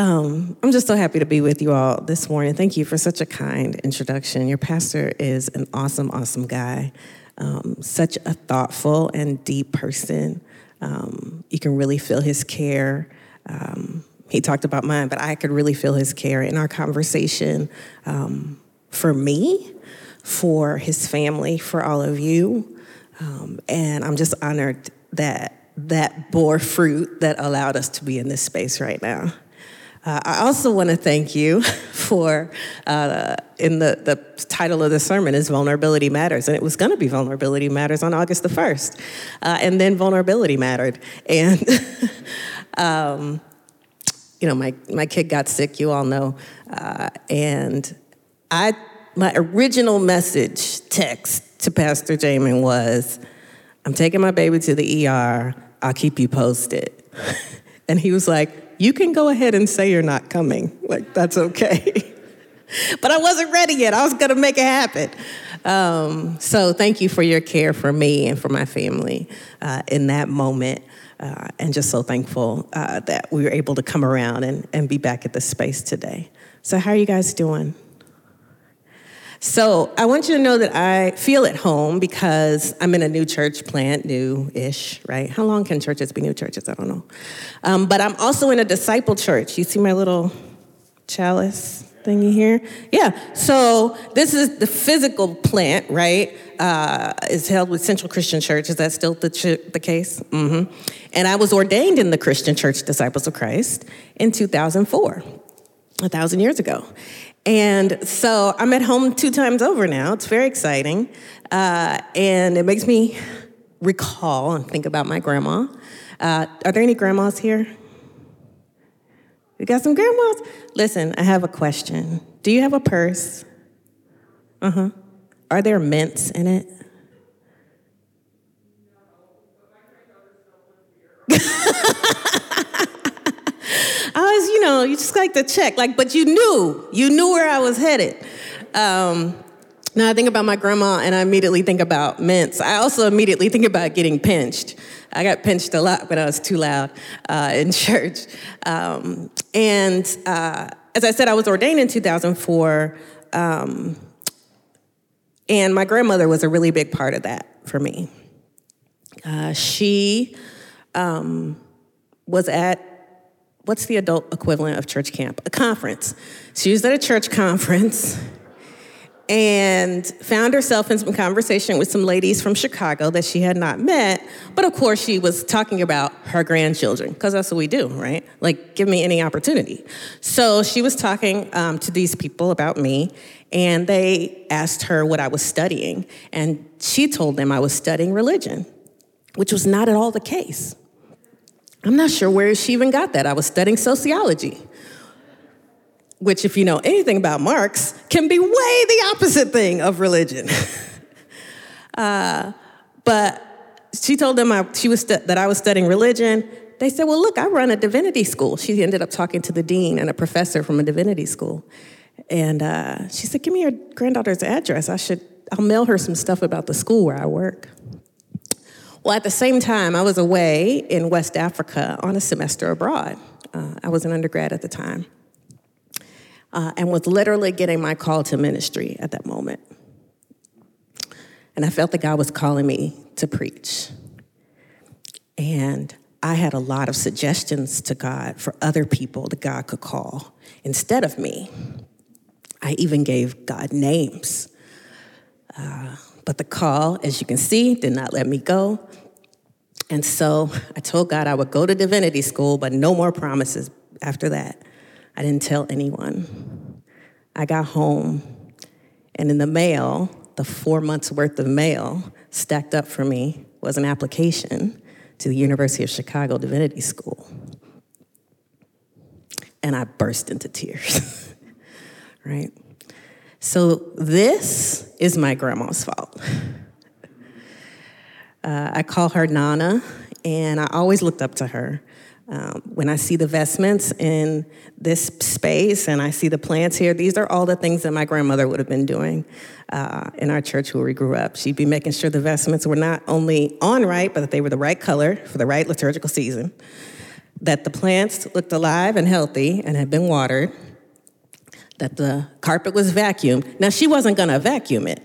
Um, I'm just so happy to be with you all this morning. Thank you for such a kind introduction. Your pastor is an awesome, awesome guy, um, such a thoughtful and deep person. Um, you can really feel his care. Um, he talked about mine, but I could really feel his care in our conversation um, for me, for his family, for all of you. Um, and I'm just honored that that bore fruit that allowed us to be in this space right now. Uh, I also want to thank you for, uh, in the, the title of the sermon is Vulnerability Matters, and it was going to be Vulnerability Matters on August the 1st. Uh, and then Vulnerability Mattered. And, um, you know, my, my kid got sick, you all know. Uh, and I, my original message text to Pastor Jamin was, I'm taking my baby to the ER. I'll keep you posted. and he was like, You can go ahead and say you're not coming. Like, that's okay. but I wasn't ready yet. I was going to make it happen. Um, so, thank you for your care for me and for my family uh, in that moment. Uh, and just so thankful uh, that we were able to come around and, and be back at this space today. So, how are you guys doing? So I want you to know that I feel at home because I'm in a new church plant, new ish, right? How long can churches be new churches? I don't know. Um, but I'm also in a disciple church. You see my little chalice thingy here? Yeah. So this is the physical plant, right? Uh, is held with Central Christian Church. Is that still the, ch- the case? Mm-hmm. And I was ordained in the Christian Church Disciples of Christ in 2004, a thousand years ago. And so I'm at home two times over now. It's very exciting. Uh, and it makes me recall and think about my grandma. Uh, are there any grandmas here? We got some grandmas? Listen, I have a question. Do you have a purse? Uh huh. Are there mints in it? You know, you just like to check, like, but you knew, you knew where I was headed. Um, now I think about my grandma and I immediately think about mints. I also immediately think about getting pinched. I got pinched a lot when I was too loud uh, in church. Um, and uh, as I said, I was ordained in 2004. Um, and my grandmother was a really big part of that for me. Uh, she um, was at what's the adult equivalent of church camp? A conference. She was at a church conference and found herself in some conversation with some ladies from Chicago that she had not met. But of course, she was talking about her grandchildren, because that's what we do, right? Like, give me any opportunity. So she was talking um, to these people about me, and they asked her what I was studying. And she told them I was studying religion, which was not at all the case. I'm not sure where she even got that. I was studying sociology, which, if you know anything about Marx, can be way the opposite thing of religion. uh, but she told them I, she was stu- that I was studying religion. They said, Well, look, I run a divinity school. She ended up talking to the dean and a professor from a divinity school. And uh, she said, Give me your granddaughter's address. I should, I'll mail her some stuff about the school where I work. Well, at the same time, I was away in West Africa on a semester abroad. Uh, I was an undergrad at the time uh, and was literally getting my call to ministry at that moment. And I felt that God was calling me to preach. And I had a lot of suggestions to God for other people that God could call instead of me. I even gave God names. Uh, but the call, as you can see, did not let me go. And so I told God I would go to divinity school, but no more promises after that. I didn't tell anyone. I got home, and in the mail, the four months worth of mail stacked up for me was an application to the University of Chicago Divinity School. And I burst into tears, right? So, this is my grandma's fault. Uh, I call her Nana, and I always looked up to her. Um, when I see the vestments in this space and I see the plants here, these are all the things that my grandmother would have been doing uh, in our church where we grew up. She'd be making sure the vestments were not only on right, but that they were the right color for the right liturgical season. that the plants looked alive and healthy and had been watered, that the carpet was vacuumed. Now, she wasn't gonna vacuum it,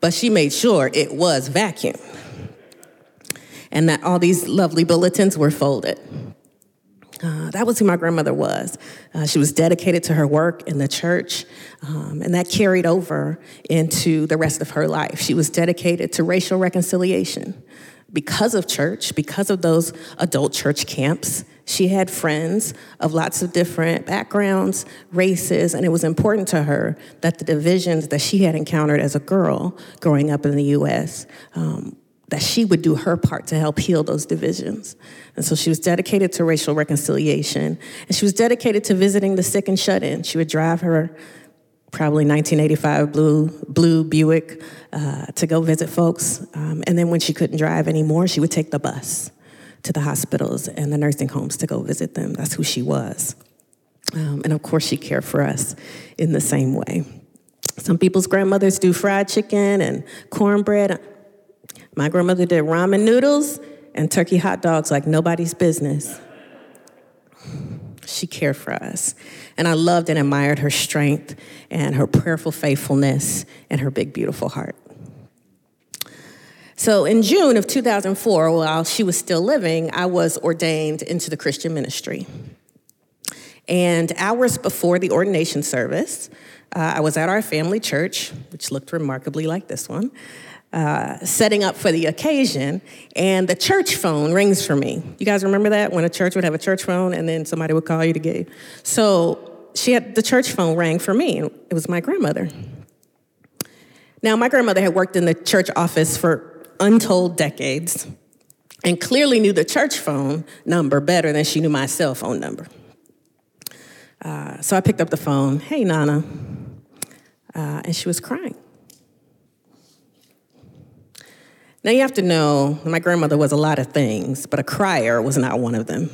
but she made sure it was vacuumed. And that all these lovely bulletins were folded. Uh, that was who my grandmother was. Uh, she was dedicated to her work in the church, um, and that carried over into the rest of her life. She was dedicated to racial reconciliation. Because of church, because of those adult church camps, she had friends of lots of different backgrounds, races, and it was important to her that the divisions that she had encountered as a girl growing up in the US um, that she would do her part to help heal those divisions. And so she was dedicated to racial reconciliation, and she was dedicated to visiting the sick and shut in. She would drive her probably 1985 blue blue Buick uh, to go visit folks, um, and then when she couldn't drive anymore, she would take the bus to the hospitals and the nursing homes to go visit them. That's who she was. Um, and of course, she cared for us in the same way. Some people's grandmothers do fried chicken and cornbread. My grandmother did ramen noodles and turkey hot dogs like nobody's business. She cared for us. And I loved and admired her strength and her prayerful faithfulness and her big, beautiful heart. So in June of 2004, while she was still living, I was ordained into the Christian ministry. And hours before the ordination service, uh, I was at our family church, which looked remarkably like this one uh, setting up for the occasion, and the church phone rings for me. You guys remember that when a church would have a church phone and then somebody would call you to get So she had the church phone rang for me. It was my grandmother. Now, my grandmother had worked in the church office for untold decades and clearly knew the church phone number better than she knew my cell phone number. Uh, so I picked up the phone. Hey, Nana. Uh, and she was crying. Now, you have to know, my grandmother was a lot of things, but a crier was not one of them.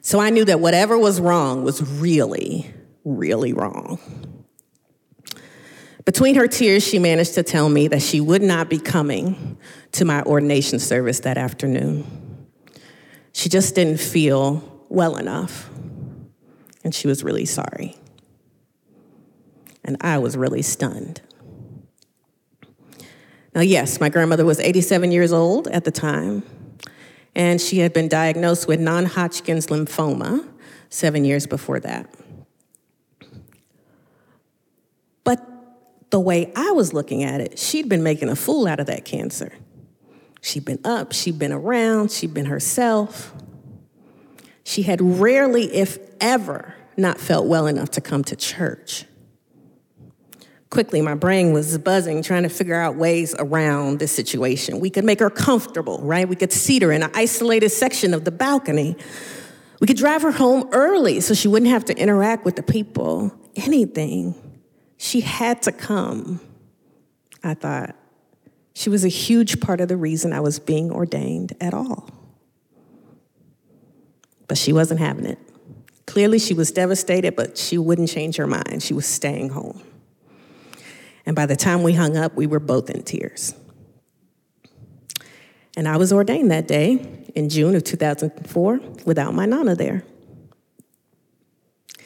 So I knew that whatever was wrong was really, really wrong. Between her tears, she managed to tell me that she would not be coming to my ordination service that afternoon. She just didn't feel well enough, and she was really sorry. And I was really stunned. Now, yes, my grandmother was 87 years old at the time, and she had been diagnosed with non Hodgkin's lymphoma seven years before that. But the way I was looking at it, she'd been making a fool out of that cancer. She'd been up, she'd been around, she'd been herself. She had rarely, if ever, not felt well enough to come to church quickly my brain was buzzing trying to figure out ways around this situation. We could make her comfortable right? We could seat her in an isolated section of the balcony. We could drive her home early so she wouldn't have to interact with the people. Anything. She had to come i thought. She was a huge part of the reason i was being ordained at all. But she wasn't having it. Clearly she was devastated but she wouldn't change her mind. She was staying home and by the time we hung up, we were both in tears. And I was ordained that day in June of 2004 without my Nana there. And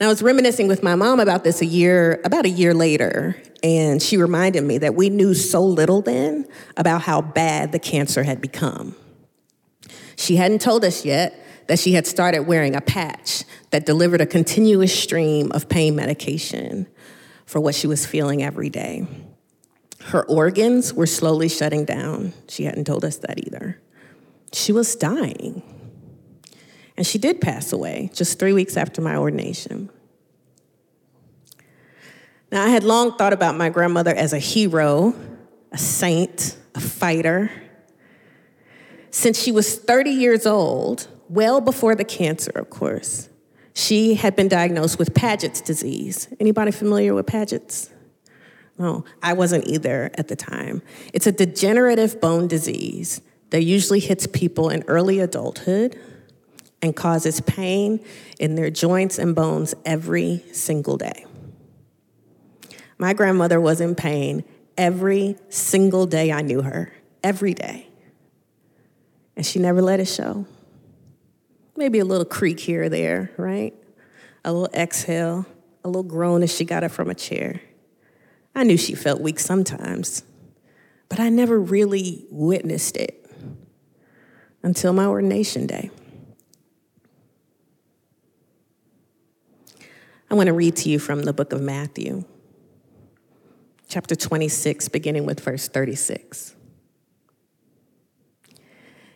I was reminiscing with my mom about this a year, about a year later, and she reminded me that we knew so little then about how bad the cancer had become. She hadn't told us yet that she had started wearing a patch that delivered a continuous stream of pain medication for what she was feeling every day. Her organs were slowly shutting down. She hadn't told us that either. She was dying. And she did pass away just three weeks after my ordination. Now, I had long thought about my grandmother as a hero, a saint, a fighter. Since she was 30 years old, well before the cancer, of course, she had been diagnosed with Paget's disease. Anybody familiar with Paget's? No, I wasn't either at the time. It's a degenerative bone disease that usually hits people in early adulthood and causes pain in their joints and bones every single day. My grandmother was in pain every single day I knew her, every day. And she never let it show. Maybe a little creak here or there, right? A little exhale, a little groan as she got up from a chair. I knew she felt weak sometimes, but I never really witnessed it until my ordination day. I want to read to you from the book of Matthew, chapter 26, beginning with verse 36.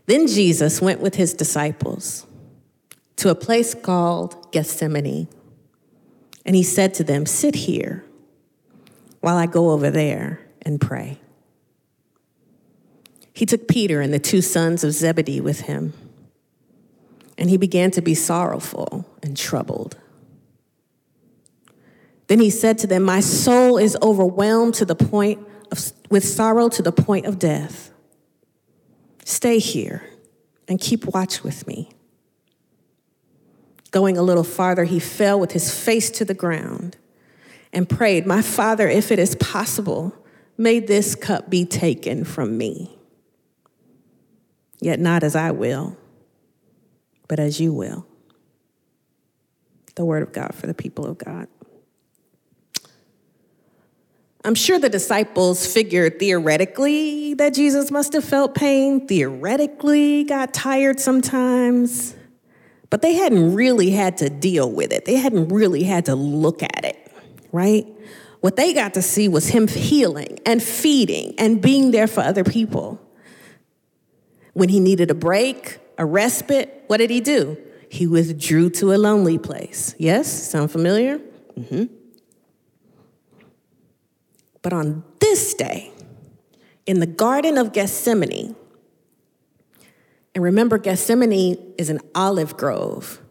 Then Jesus went with his disciples to a place called Gethsemane, and he said to them, Sit here while I go over there and pray. He took Peter and the two sons of Zebedee with him, and he began to be sorrowful and troubled. Then he said to them, My soul is overwhelmed to the point of, with sorrow to the point of death. Stay here and keep watch with me. Going a little farther, he fell with his face to the ground and prayed, My Father, if it is possible, may this cup be taken from me. Yet not as I will, but as you will. The word of God for the people of God. I'm sure the disciples figured theoretically that Jesus must have felt pain, theoretically got tired sometimes, but they hadn't really had to deal with it. They hadn't really had to look at it, right? What they got to see was him healing and feeding and being there for other people. When he needed a break, a respite, what did he do? He withdrew to a lonely place. Yes? Sound familiar? Mm-hmm. But on this day, in the Garden of Gethsemane, and remember, Gethsemane is an olive grove,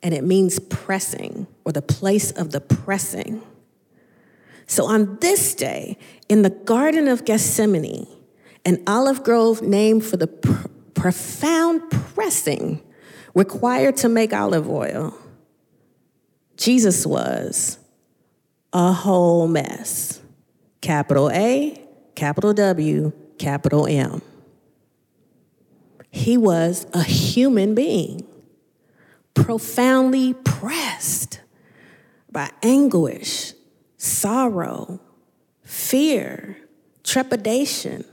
and it means pressing or the place of the pressing. So on this day, in the Garden of Gethsemane, an olive grove named for the pr- profound pressing required to make olive oil, Jesus was a whole mess capital A, capital W, capital M. He was a human being, profoundly pressed by anguish, sorrow, fear, trepidation,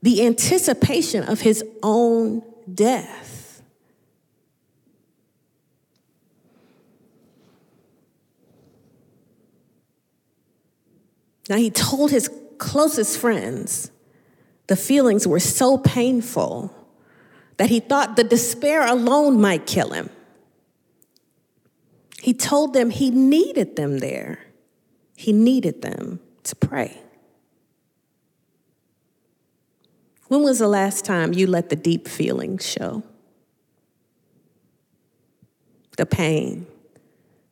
the anticipation of his own death. Now, he told his closest friends the feelings were so painful that he thought the despair alone might kill him. He told them he needed them there, he needed them to pray. When was the last time you let the deep feelings show? The pain,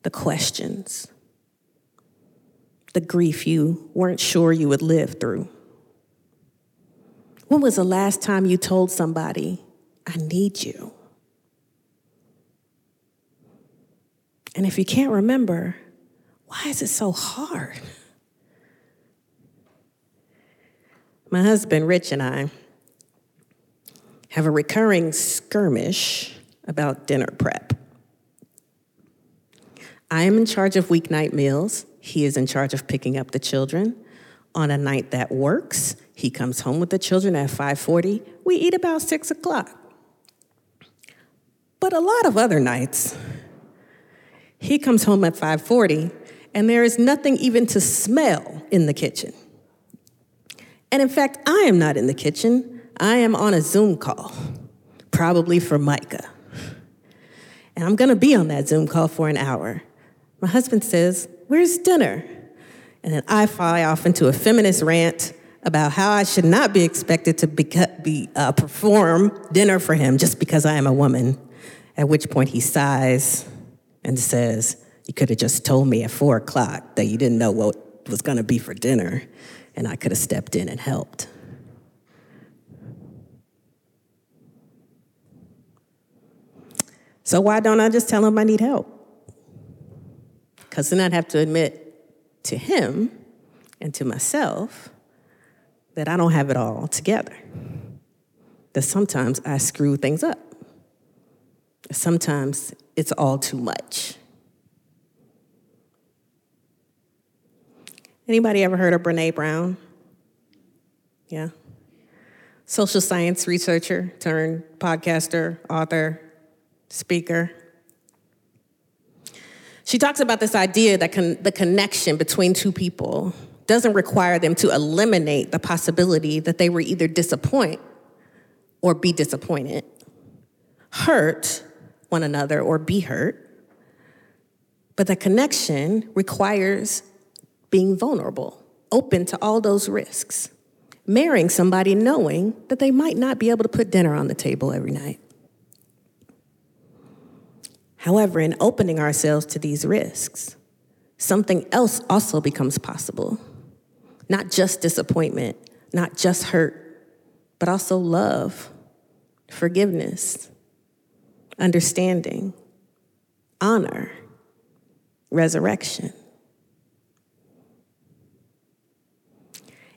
the questions, the grief you weren't sure you would live through? When was the last time you told somebody, I need you? And if you can't remember, why is it so hard? My husband, Rich, and I have a recurring skirmish about dinner prep. I am in charge of weeknight meals, he is in charge of picking up the children. On a night that works, he comes home with the children at 5:40. We eat about six o'clock. But a lot of other nights, he comes home at 5:40, and there is nothing even to smell in the kitchen. And in fact, I am not in the kitchen. I am on a Zoom call, probably for Micah. And I'm gonna be on that Zoom call for an hour. My husband says, Where's dinner? And then I fly off into a feminist rant about how I should not be expected to be, be uh, perform dinner for him just because I am a woman. At which point he sighs and says, You could have just told me at four o'clock that you didn't know what was going to be for dinner, and I could have stepped in and helped. So, why don't I just tell him I need help? Because then I'd have to admit to him and to myself that I don't have it all together. That sometimes I screw things up. Sometimes it's all too much. Anybody ever heard of Brene Brown? Yeah. Social science researcher turned podcaster, author, speaker. She talks about this idea that con- the connection between two people doesn't require them to eliminate the possibility that they were either disappoint or be disappointed, hurt one another or be hurt. But the connection requires being vulnerable, open to all those risks, marrying somebody knowing that they might not be able to put dinner on the table every night. However, in opening ourselves to these risks, something else also becomes possible. Not just disappointment, not just hurt, but also love, forgiveness, understanding, honor, resurrection.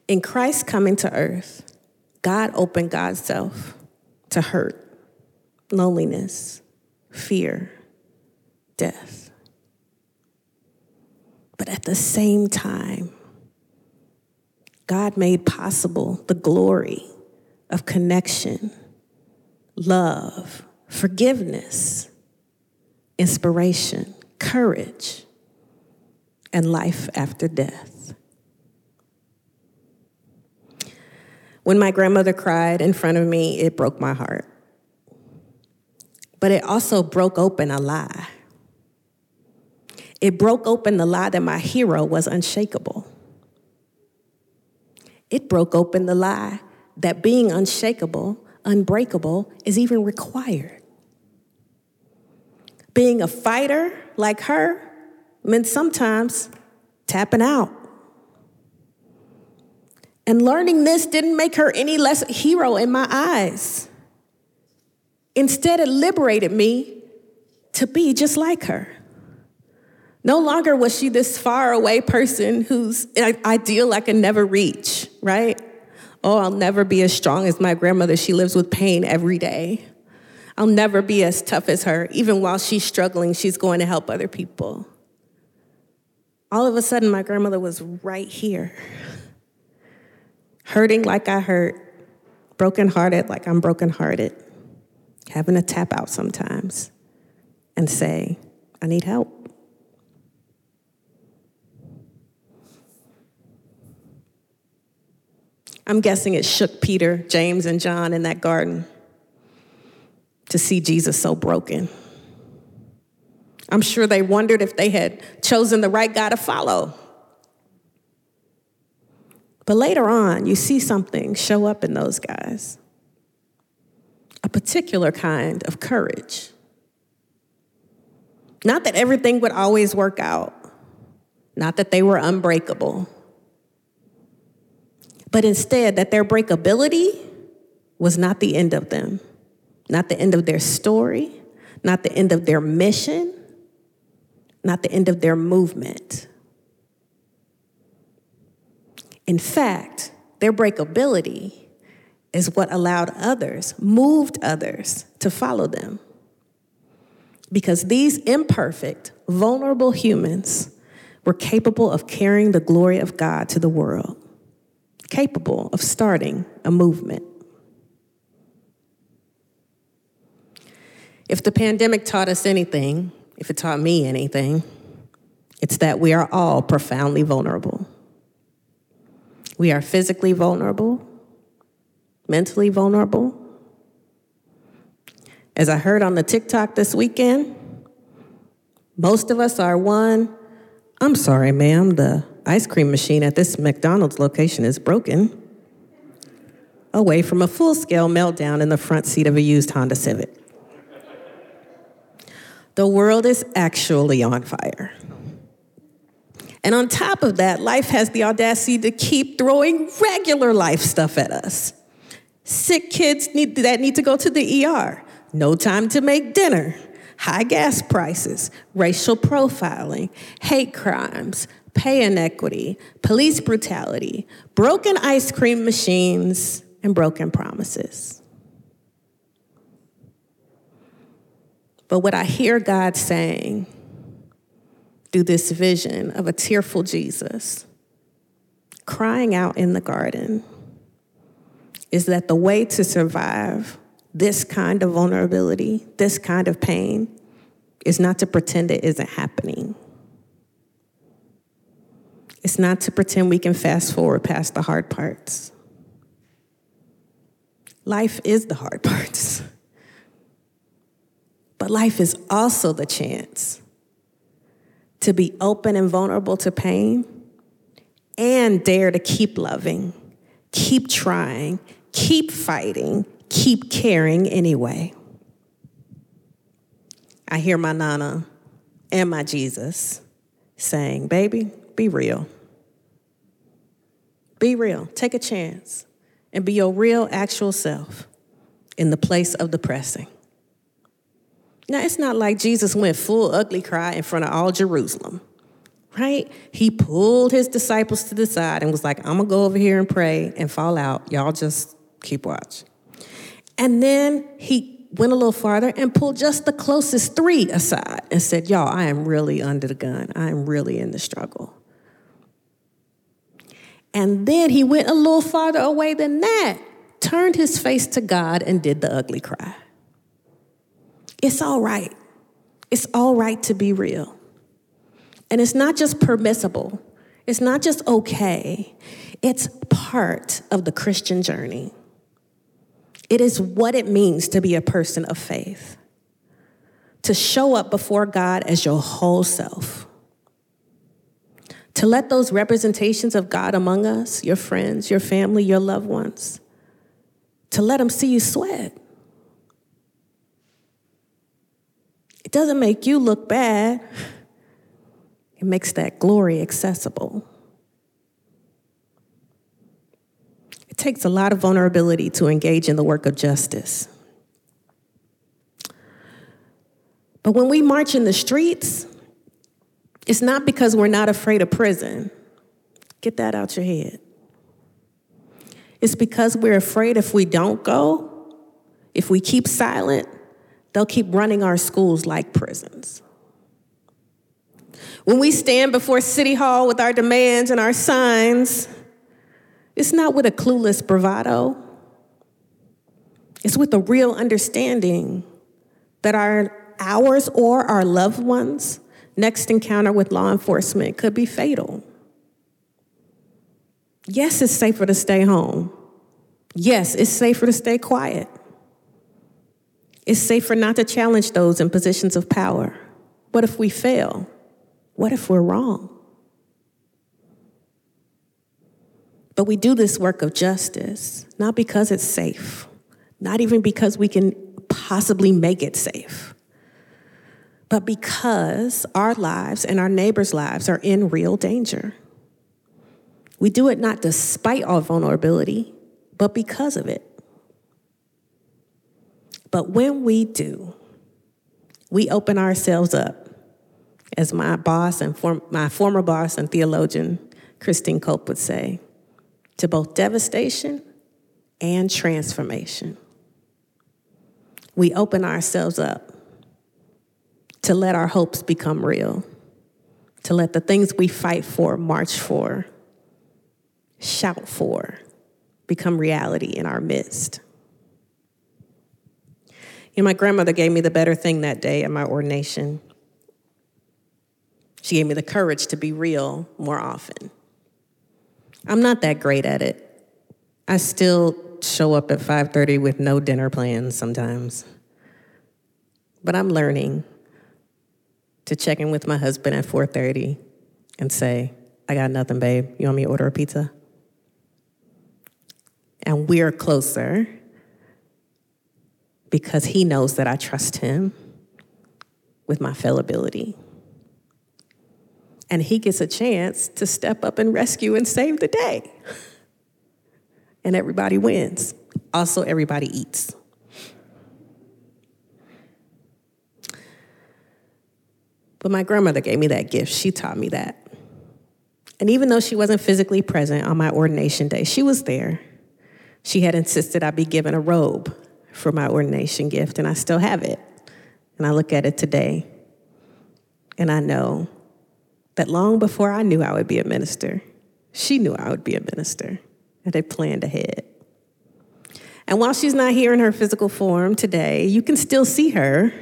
In Christ coming to earth, God opened God's self to hurt, loneliness, fear, death. But at the same time, God made possible the glory of connection, love, forgiveness, inspiration, courage, and life after death. When my grandmother cried in front of me, it broke my heart. But it also broke open a lie. It broke open the lie that my hero was unshakable. It broke open the lie that being unshakable, unbreakable, is even required. Being a fighter like her meant sometimes tapping out. And learning this didn't make her any less a hero in my eyes. Instead, it liberated me to be just like her. No longer was she this far away person whose ideal I could never reach, right? Oh, I'll never be as strong as my grandmother. She lives with pain every day. I'll never be as tough as her. Even while she's struggling, she's going to help other people. All of a sudden, my grandmother was right here hurting like I hurt, brokenhearted like I'm brokenhearted, having to tap out sometimes and say, I need help. I'm guessing it shook Peter, James, and John in that garden to see Jesus so broken. I'm sure they wondered if they had chosen the right guy to follow. But later on, you see something show up in those guys a particular kind of courage. Not that everything would always work out, not that they were unbreakable, but instead that their breakability was not the end of them, not the end of their story, not the end of their mission, not the end of their movement. In fact, their breakability is what allowed others, moved others to follow them. Because these imperfect, vulnerable humans were capable of carrying the glory of God to the world, capable of starting a movement. If the pandemic taught us anything, if it taught me anything, it's that we are all profoundly vulnerable. We are physically vulnerable, mentally vulnerable. As I heard on the TikTok this weekend, most of us are one, I'm sorry, ma'am, the ice cream machine at this McDonald's location is broken, away from a full scale meltdown in the front seat of a used Honda Civic. The world is actually on fire. And on top of that, life has the audacity to keep throwing regular life stuff at us. Sick kids need, that need to go to the ER, no time to make dinner, high gas prices, racial profiling, hate crimes, pay inequity, police brutality, broken ice cream machines, and broken promises. But what I hear God saying through this vision of a tearful Jesus crying out in the garden is that the way to survive this kind of vulnerability, this kind of pain, is not to pretend it isn't happening. It's not to pretend we can fast forward past the hard parts. Life is the hard parts. But life is also the chance to be open and vulnerable to pain and dare to keep loving, keep trying, keep fighting, keep caring anyway. I hear my Nana and my Jesus saying, Baby, be real. Be real. Take a chance and be your real, actual self in the place of the pressing. Now, it's not like Jesus went full ugly cry in front of all Jerusalem right? He pulled his disciples to the side and was like, I'm gonna go over here and pray and fall out. Y'all just keep watch. And then he went a little farther and pulled just the closest three aside and said, Y'all, I am really under the gun. I am really in the struggle. And then he went a little farther away than that, turned his face to God and did the ugly cry. It's all right. It's all right to be real. And it's not just permissible, it's not just okay, it's part of the Christian journey. It is what it means to be a person of faith, to show up before God as your whole self, to let those representations of God among us, your friends, your family, your loved ones, to let them see you sweat. It doesn't make you look bad. It makes that glory accessible. It takes a lot of vulnerability to engage in the work of justice. But when we march in the streets, it's not because we're not afraid of prison. Get that out your head. It's because we're afraid if we don't go, if we keep silent, they'll keep running our schools like prisons. When we stand before City Hall with our demands and our signs, it's not with a clueless bravado. It's with a real understanding that our ours or our loved ones' next encounter with law enforcement could be fatal. Yes, it's safer to stay home. Yes, it's safer to stay quiet. It's safer not to challenge those in positions of power. What if we fail? What if we're wrong? But we do this work of justice not because it's safe, not even because we can possibly make it safe, but because our lives and our neighbors' lives are in real danger. We do it not despite our vulnerability, but because of it. But when we do, we open ourselves up as my boss and form, my former boss and theologian, Christine Cope, would say, to both devastation and transformation. We open ourselves up to let our hopes become real, to let the things we fight for, march for, shout for, become reality in our midst. Know, my grandmother gave me the better thing that day at my ordination. She gave me the courage to be real more often. I'm not that great at it. I still show up at 5:30 with no dinner plans sometimes. But I'm learning to check in with my husband at 4:30 and say, "I got nothing, babe. You want me to order a pizza?" And we're closer because he knows that I trust him with my fallibility and he gets a chance to step up and rescue and save the day. And everybody wins. Also, everybody eats. But my grandmother gave me that gift. She taught me that. And even though she wasn't physically present on my ordination day, she was there. She had insisted I be given a robe for my ordination gift, and I still have it. And I look at it today, and I know that long before I knew I would be a minister, she knew I would be a minister and had planned ahead. And while she's not here in her physical form today, you can still see her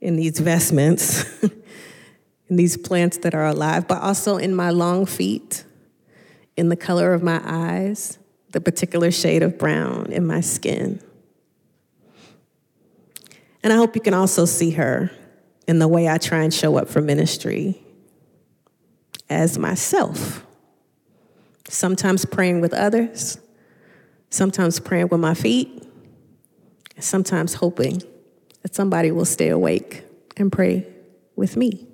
in these vestments, in these plants that are alive, but also in my long feet, in the color of my eyes, the particular shade of brown in my skin. And I hope you can also see her in the way I try and show up for ministry as myself. Sometimes praying with others, sometimes praying with my feet, sometimes hoping that somebody will stay awake and pray with me.